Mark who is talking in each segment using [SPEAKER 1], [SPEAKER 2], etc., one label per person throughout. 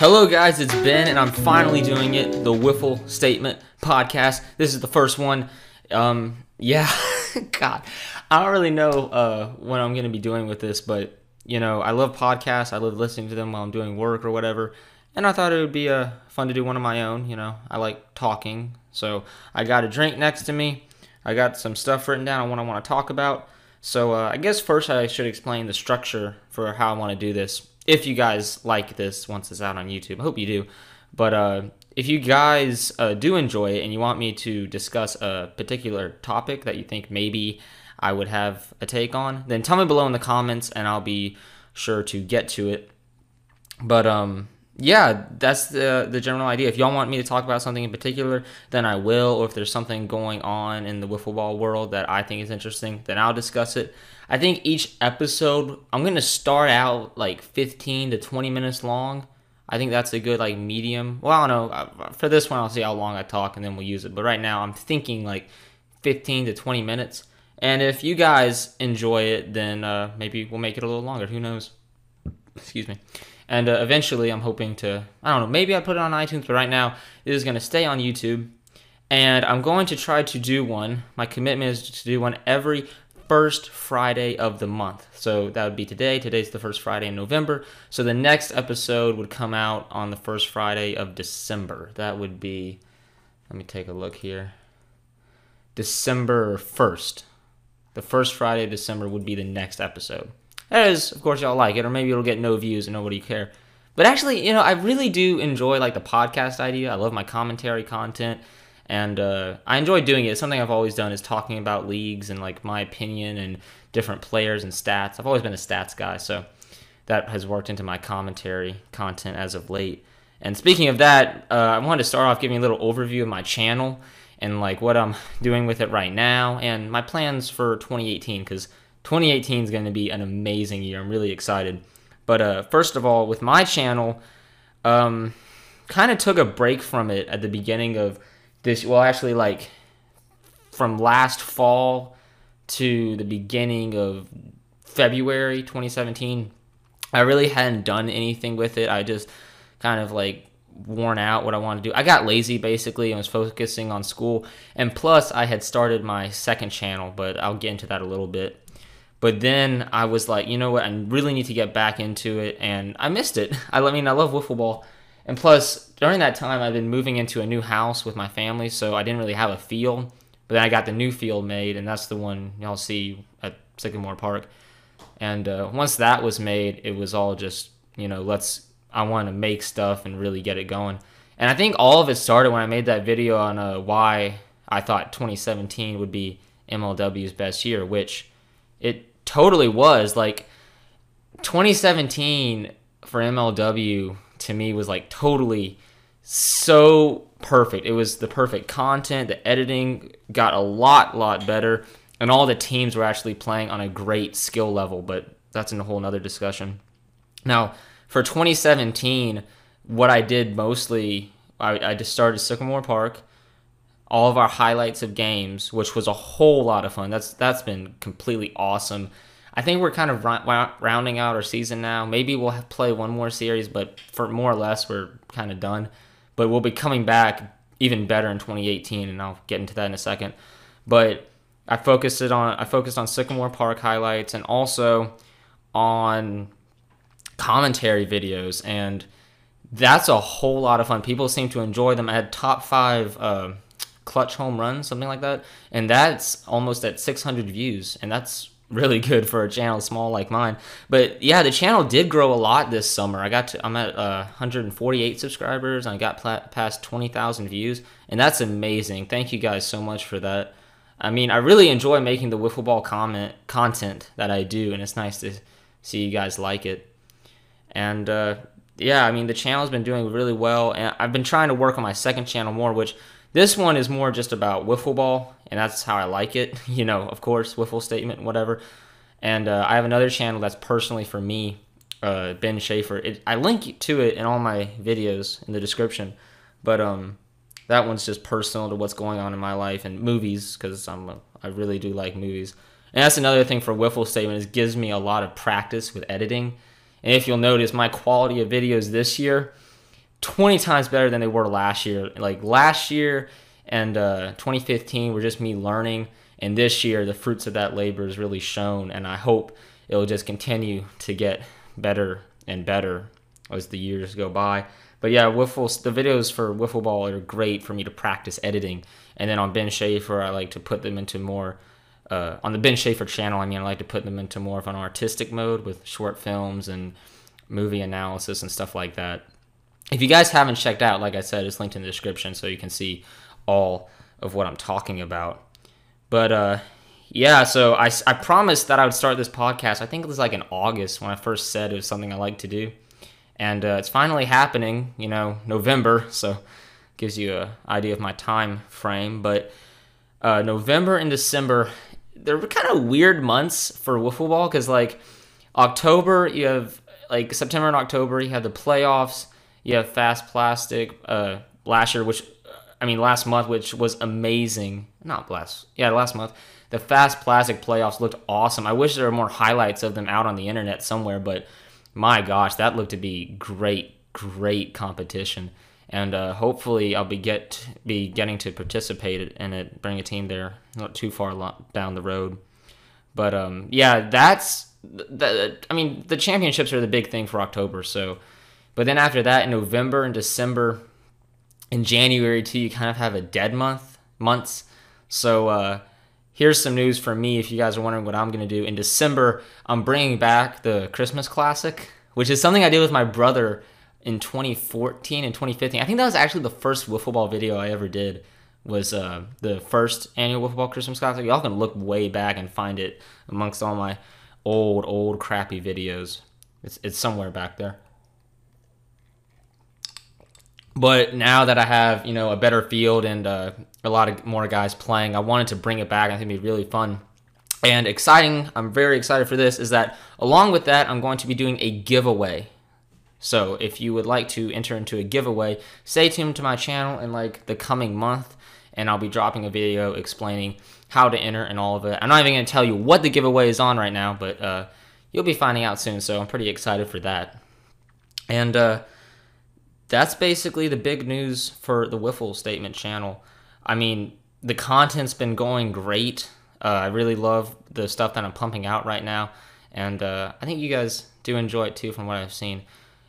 [SPEAKER 1] Hello, guys, it's Ben, and I'm finally doing it the Wiffle Statement podcast. This is the first one. Um, yeah, God, I don't really know uh, what I'm going to be doing with this, but you know, I love podcasts. I love listening to them while I'm doing work or whatever, and I thought it would be uh, fun to do one of my own. You know, I like talking, so I got a drink next to me. I got some stuff written down on what I want to talk about. So uh, I guess first I should explain the structure for how I want to do this if you guys like this once it's out on YouTube. I hope you do. But uh, if you guys uh, do enjoy it and you want me to discuss a particular topic that you think maybe I would have a take on, then tell me below in the comments and I'll be sure to get to it. But um, yeah, that's the the general idea. If y'all want me to talk about something in particular, then I will. Or if there's something going on in the wiffle ball world that I think is interesting, then I'll discuss it. I think each episode I'm gonna start out like 15 to 20 minutes long. I think that's a good like medium. Well, I don't know. For this one, I'll see how long I talk and then we'll use it. But right now, I'm thinking like 15 to 20 minutes. And if you guys enjoy it, then uh, maybe we'll make it a little longer. Who knows? Excuse me. And uh, eventually, I'm hoping to, I don't know, maybe I put it on iTunes, but right now, it is going to stay on YouTube. And I'm going to try to do one. My commitment is to do one every first Friday of the month. So that would be today. Today's the first Friday in November. So the next episode would come out on the first Friday of December. That would be, let me take a look here. December 1st. The first Friday of December would be the next episode. Is, of course, y'all like it, or maybe it'll get no views and nobody care. But actually, you know, I really do enjoy like the podcast idea. I love my commentary content and uh, I enjoy doing it. It's something I've always done is talking about leagues and like my opinion and different players and stats. I've always been a stats guy, so that has worked into my commentary content as of late. And speaking of that, uh, I wanted to start off giving a little overview of my channel and like what I'm doing with it right now and my plans for 2018 because 2018 is going to be an amazing year. I'm really excited. But uh, first of all, with my channel, um, kind of took a break from it at the beginning of this well actually like from last fall to the beginning of February 2017 I really hadn't done anything with it I just kind of like worn out what I wanted to do I got lazy basically and was focusing on school and plus I had started my second channel but I'll get into that a little bit but then I was like you know what I really need to get back into it and I missed it I mean I love wiffle ball and plus, during that time, I've been moving into a new house with my family, so I didn't really have a field. But then I got the new field made, and that's the one y'all see at Sycamore Park. And uh, once that was made, it was all just, you know, let's, I want to make stuff and really get it going. And I think all of it started when I made that video on uh, why I thought 2017 would be MLW's best year, which it totally was. Like, 2017 for MLW to me was like totally so perfect. It was the perfect content. The editing got a lot, lot better, and all the teams were actually playing on a great skill level. But that's in a whole nother discussion. Now, for 2017, what I did mostly, I, I just started Sycamore Park. All of our highlights of games, which was a whole lot of fun. That's that's been completely awesome. I think we're kind of rounding out our season now. Maybe we'll play one more series, but for more or less, we're kind of done. But we'll be coming back even better in 2018, and I'll get into that in a second. But I focused it on I focused on Sycamore Park highlights and also on commentary videos, and that's a whole lot of fun. People seem to enjoy them. I had top five. Uh, clutch home runs, something like that, and that's almost at 600 views, and that's really good for a channel small like mine. But yeah, the channel did grow a lot this summer. I got to, I'm at uh, 148 subscribers. I got past 20,000 views, and that's amazing. Thank you guys so much for that. I mean, I really enjoy making the wiffle ball comment content that I do, and it's nice to see you guys like it. And uh, yeah, I mean, the channel's been doing really well, and I've been trying to work on my second channel more, which this one is more just about wiffle ball, and that's how I like it. You know, of course, wiffle statement, whatever. And uh, I have another channel that's personally for me, uh, Ben Schaefer. It, I link to it in all my videos in the description, but um, that one's just personal to what's going on in my life and movies because I'm a, I really do like movies. And that's another thing for Wiffle Statement is gives me a lot of practice with editing. And if you'll notice, my quality of videos this year, 20 times better than they were last year. Like last year and uh, 2015 were just me learning. And this year, the fruits of that labor is really shown. And I hope it'll just continue to get better and better as the years go by. But yeah, wiffle the videos for wiffle ball are great for me to practice editing. And then on Ben Schaefer, I like to put them into more uh, on the Ben Schaefer channel. I mean, I like to put them into more of an artistic mode with short films and movie analysis and stuff like that. If you guys haven't checked out, like I said, it's linked in the description so you can see all of what I'm talking about. But uh, yeah, so I, I promised that I would start this podcast. I think it was like in August when I first said it was something I like to do and uh, it's finally happening. You know, November, so gives you an idea of my time frame. But uh, November and December, they're kind of weird months for wiffle ball because like October, you have like September and October, you have the playoffs. You have fast plastic. Uh, last year, which I mean last month, which was amazing. Not last, yeah, last month. The fast plastic playoffs looked awesome. I wish there were more highlights of them out on the internet somewhere, but my gosh, that looked to be great, great competition. And uh, hopefully, I'll be get be getting to participate in it, bring a team there, not too far down the road. But um, yeah, that's the. I mean, the championships are the big thing for October. So, but then after that, in November and December, in January too, you kind of have a dead month months. So uh, here's some news from me if you guys are wondering what I'm to do. In December, I'm bringing back the Christmas Classic, which is something I did with my brother in 2014 and 2015. I think that was actually the first wiffle ball video I ever did was uh, the first annual wiffle ball Christmas Classic. Y'all can look way back and find it amongst all my old, old crappy videos. It's, it's somewhere back there. But now that I have, you know, a better field and uh, a lot of more guys playing, I wanted to bring it back. I think it'd be really fun and exciting. I'm very excited for this. Is that along with that, I'm going to be doing a giveaway. So if you would like to enter into a giveaway, stay tuned to my channel in like the coming month, and I'll be dropping a video explaining how to enter and all of it. I'm not even going to tell you what the giveaway is on right now, but uh, you'll be finding out soon. So I'm pretty excited for that. And uh, that's basically the big news for the Wiffle Statement channel. I mean, the content's been going great. Uh, I really love the stuff that I'm pumping out right now, and uh, I think you guys do enjoy it too, from what I've seen.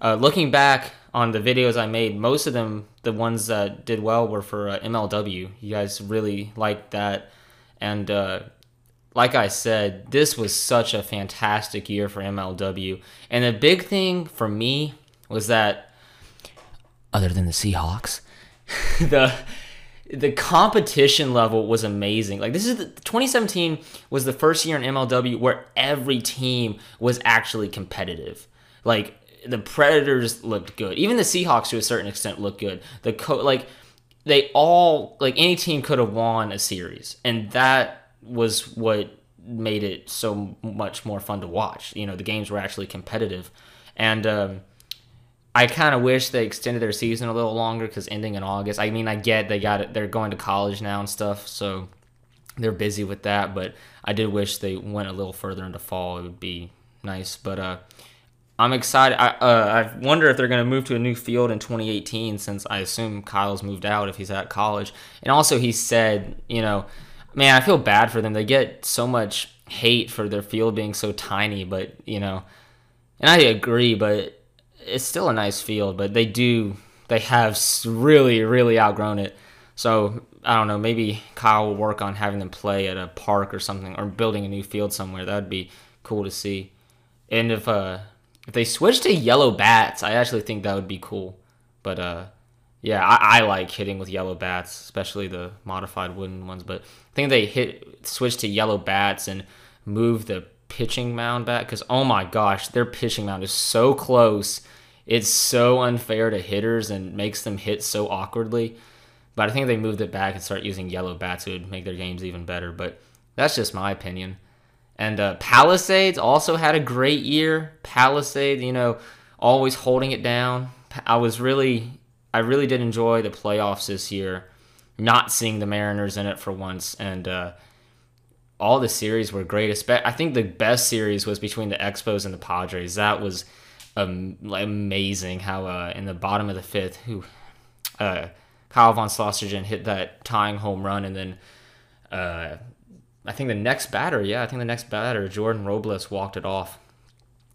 [SPEAKER 1] Uh, looking back on the videos I made, most of them, the ones that did well, were for uh, MLW. You guys really liked that, and uh, like I said, this was such a fantastic year for MLW. And the big thing for me was that, other than the Seahawks, the the competition level was amazing. Like this is the, 2017 was the first year in MLW where every team was actually competitive. Like the Predators looked good. Even the Seahawks to a certain extent looked good. The co- like they all like any team could have won a series and that was what made it so much more fun to watch. You know, the games were actually competitive. And um I kind of wish they extended their season a little longer because ending in August. I mean, I get they got it. They're going to college now and stuff, so they're busy with that. But I did wish they went a little further into fall. It would be nice. But uh, I'm excited. I uh, I wonder if they're going to move to a new field in 2018, since I assume Kyle's moved out if he's at college. And also, he said, you know, man, I feel bad for them. They get so much hate for their field being so tiny, but you know, and I agree, but it's still a nice field, but they do they have really really outgrown it. So I don't know. Maybe Kyle will work on having them play at a park or something, or building a new field somewhere. That would be cool to see. And if uh if they switch to yellow bats, I actually think that would be cool. But uh yeah, I, I like hitting with yellow bats, especially the modified wooden ones. But I think they hit switch to yellow bats and move the pitching mound back because oh my gosh, their pitching mound is so close it's so unfair to hitters and makes them hit so awkwardly. But I think they moved it back and start using yellow bats, it would make their games even better. But that's just my opinion. And uh, Palisades also had a great year. Palisades, you know, always holding it down. I was really, I really did enjoy the playoffs this year. Not seeing the Mariners in it for once, and uh, all the series were great. I think the best series was between the Expos and the Padres. That was um, amazing how uh, in the bottom of the fifth, who uh, Kyle von Slostergen hit that tying home run, and then uh, I think the next batter, yeah, I think the next batter, Jordan Robles walked it off.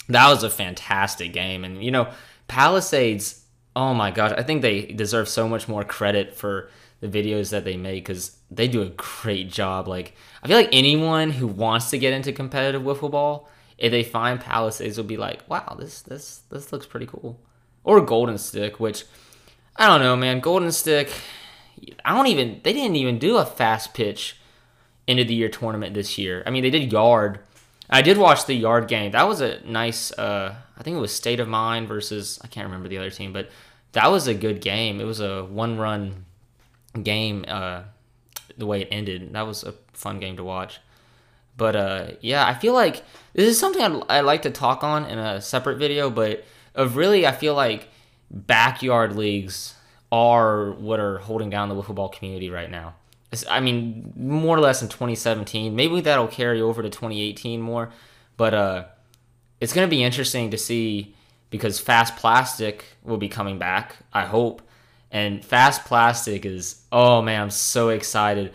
[SPEAKER 1] That was a fantastic game, and you know, Palisades. Oh my gosh, I think they deserve so much more credit for the videos that they make because they do a great job. Like I feel like anyone who wants to get into competitive wiffle ball, if they find Palisades, will be like, wow, this this this looks pretty cool. Or Golden Stick, which I don't know, man. Golden Stick, I don't even. They didn't even do a fast pitch end of the year tournament this year. I mean, they did yard. I did watch the yard game. That was a nice. Uh, I think it was State of Mind versus I can't remember the other team, but that was a good game. It was a one run game. Uh, the way it ended, that was a fun game to watch. But uh, yeah, I feel like this is something I'd, I'd like to talk on in a separate video. But of really, I feel like backyard leagues are what are holding down the wiffle ball community right now. I mean, more or less in 2017. Maybe that'll carry over to 2018 more, but uh, it's going to be interesting to see because Fast Plastic will be coming back. I hope, and Fast Plastic is oh man, I'm so excited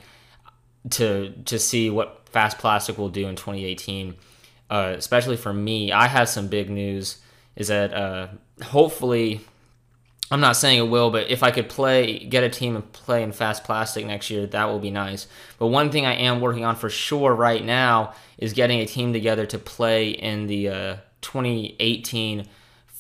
[SPEAKER 1] to to see what Fast Plastic will do in 2018. Uh, especially for me, I have some big news. Is that uh, hopefully I'm not saying it will, but if I could play, get a team and play in Fast Plastic next year, that will be nice. But one thing I am working on for sure right now is getting a team together to play in the uh, 2018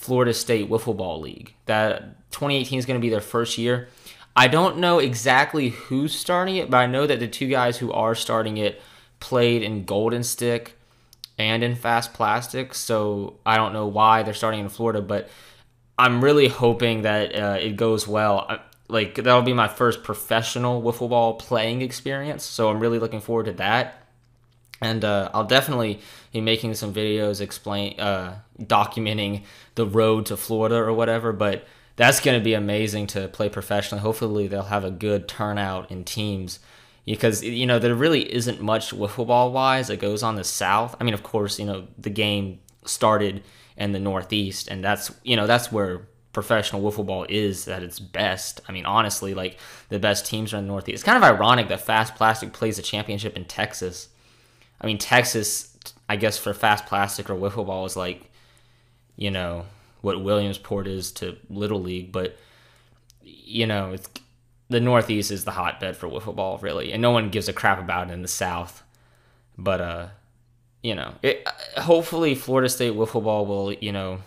[SPEAKER 1] Florida State Wiffle Ball League. That 2018 is going to be their first year. I don't know exactly who's starting it, but I know that the two guys who are starting it played in Golden Stick and in Fast Plastic. So I don't know why they're starting in Florida, but I'm really hoping that uh, it goes well. Like that'll be my first professional wiffle ball playing experience, so I'm really looking forward to that. And uh, I'll definitely making some videos explain uh, documenting the road to Florida or whatever. But that's going to be amazing to play professionally. Hopefully, they'll have a good turnout in teams because you know there really isn't much wiffle ball wise that goes on the South. I mean, of course, you know the game started in the Northeast, and that's you know that's where professional wiffle ball is at its best. I mean, honestly, like the best teams are in the Northeast. It's kind of ironic that Fast Plastic plays a championship in Texas. I mean, Texas, I guess for Fast Plastic or wiffle ball is like, you know, what Williamsport is to Little League, but you know, it's the Northeast is the hotbed for wiffle ball, really, and no one gives a crap about it in the South. But uh, you know, it, hopefully Florida State wiffle ball will, you know,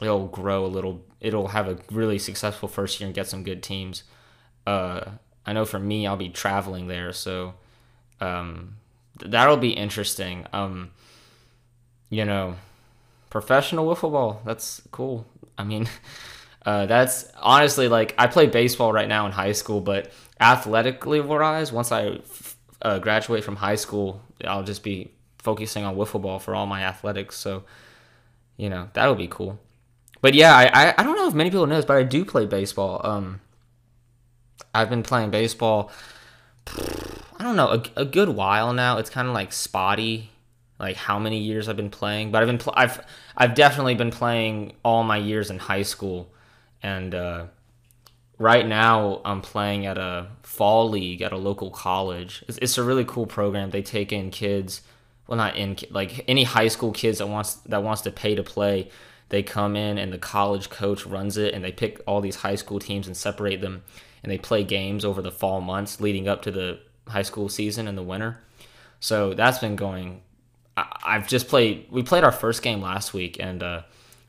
[SPEAKER 1] it'll grow a little. It'll have a really successful first year and get some good teams. Uh, I know for me, I'll be traveling there, so um, that'll be interesting. Um, you know, professional wiffle ball. That's cool. I mean, uh, that's honestly like I play baseball right now in high school, but athletically wise, once I uh, graduate from high school, I'll just be focusing on wiffle ball for all my athletics. So, you know, that'll be cool. But yeah, I, I, don't know if many people know this, but I do play baseball. Um, I've been playing baseball. I don't know a, a good while now. It's kind of like spotty, like how many years I've been playing. But I've been pl- I've I've definitely been playing all my years in high school, and uh, right now I'm playing at a fall league at a local college. It's, it's a really cool program. They take in kids well not in like any high school kids that wants that wants to pay to play they come in and the college coach runs it and they pick all these high school teams and separate them and they play games over the fall months leading up to the high school season in the winter so that's been going i've just played we played our first game last week and uh,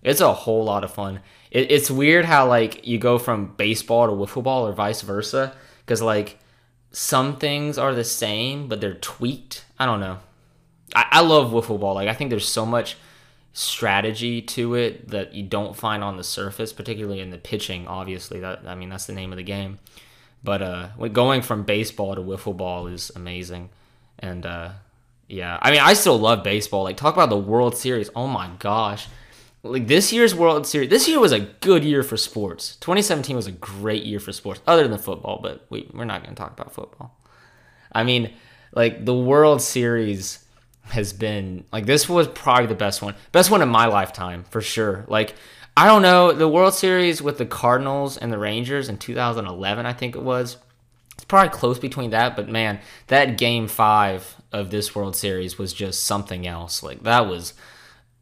[SPEAKER 1] it's a whole lot of fun it, it's weird how like you go from baseball to wiffle ball or vice versa because like some things are the same but they're tweaked i don't know I, I love wiffle ball. Like I think there's so much strategy to it that you don't find on the surface, particularly in the pitching. Obviously, that I mean that's the name of the game. But uh, going from baseball to wiffle ball is amazing, and uh, yeah, I mean I still love baseball. Like talk about the World Series. Oh my gosh, like this year's World Series. This year was a good year for sports. 2017 was a great year for sports, other than football. But we we're not going to talk about football. I mean, like the World Series has been like this was probably the best one, best one in my lifetime for sure. Like I don't know the World Series with the Cardinals and the Rangers in 2011, I think it was. It's probably close between that, but man, that Game Five of this World Series was just something else. Like that was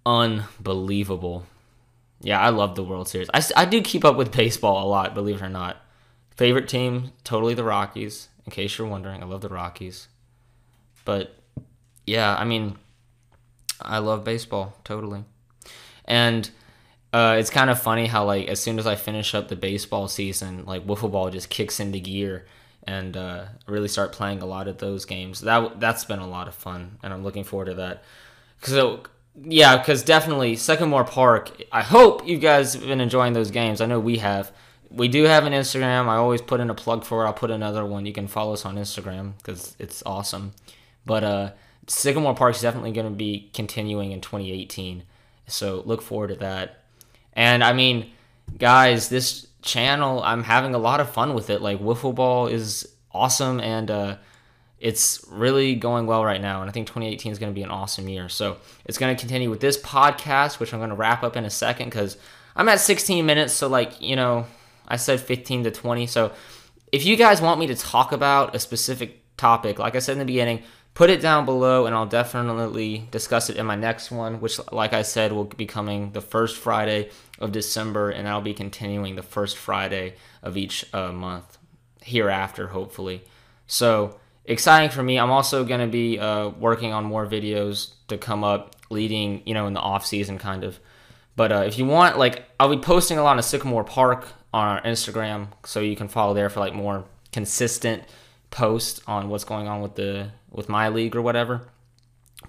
[SPEAKER 1] unbelievable. Yeah, I love the World Series. I, I do keep up with baseball a lot, believe it or not. Favorite team, totally the Rockies. In case you're wondering, I love the Rockies. But yeah, I mean, I love baseball totally, and uh, it's kind of funny how like as soon as I finish up the baseball season, like wiffle ball just kicks into gear, and uh, really start playing a lot of those games. That that's been a lot of fun, and I'm looking forward to that. So yeah, because definitely Sycamore Park. I hope you guys have been enjoying those games. I know we have. We do have an Instagram. I always put in a plug for it. I'll put another one. You can follow us on Instagram because it's awesome. But uh, Sycamore Park is definitely going to be continuing in 2018. So look forward to that. And I mean, guys, this channel, I'm having a lot of fun with it. Like wiffle ball is awesome and uh, it's really going well right now. And I think 2018 is going to be an awesome year. So it's going to continue with this podcast, which I'm going to wrap up in a second because I'm at 16 minutes. So like you know, I said 15 to 20. So if you guys want me to talk about a specific topic, like I said in the beginning, put it down below and I'll definitely discuss it in my next one, which, like I said, will be coming the first Friday of December, and I'll be continuing the first Friday of each uh, month hereafter, hopefully. So exciting for me. I'm also going to be uh, working on more videos to come up, leading, you know, in the off season, kind of. But uh, if you want, like, I'll be posting a lot of Sycamore Park on our Instagram, so you can follow there for like more consistent posts on what's going on with the with my league or whatever.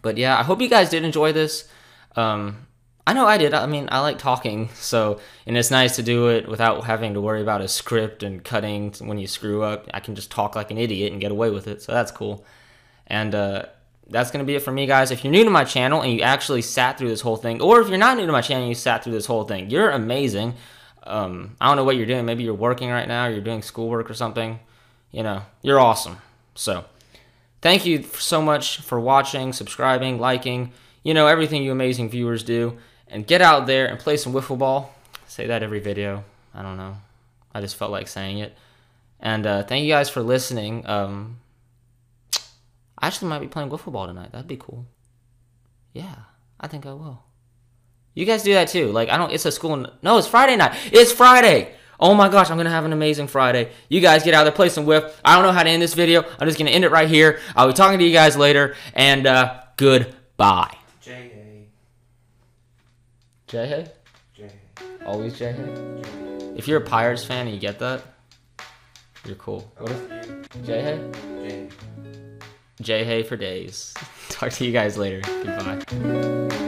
[SPEAKER 1] But yeah, I hope you guys did enjoy this. Um, I know I did. I mean, I like talking, so and it's nice to do it without having to worry about a script and cutting when you screw up. I can just talk like an idiot and get away with it, so that's cool. And uh, that's gonna be it for me, guys. If you're new to my channel and you actually sat through this whole thing, or if you're not new to my channel and you sat through this whole thing, you're amazing. Um, I don't know what you're doing. Maybe you're working right now, or you're doing schoolwork or something. You know, you're awesome. So. Thank you so much for watching, subscribing, liking, you know, everything you amazing viewers do. And get out there and play some wiffle ball. Say that every video. I don't know. I just felt like saying it. And uh, thank you guys for listening. Um, I actually might be playing wiffle ball tonight. That'd be cool. Yeah, I think I will. You guys do that too. Like, I don't, it's a school. No, it's Friday night. It's Friday. Oh my gosh, I'm going to have an amazing Friday. You guys get out there, play some whiff. I don't know how to end this video. I'm just going to end it right here. I'll be talking to you guys later, and uh, goodbye.
[SPEAKER 2] J
[SPEAKER 1] J Hay?
[SPEAKER 2] J
[SPEAKER 1] Always J Hay? If you're a Pirates fan and you get that, you're cool. What is J Hay?
[SPEAKER 2] J.
[SPEAKER 1] J Hay for days. Talk to you guys later. Goodbye.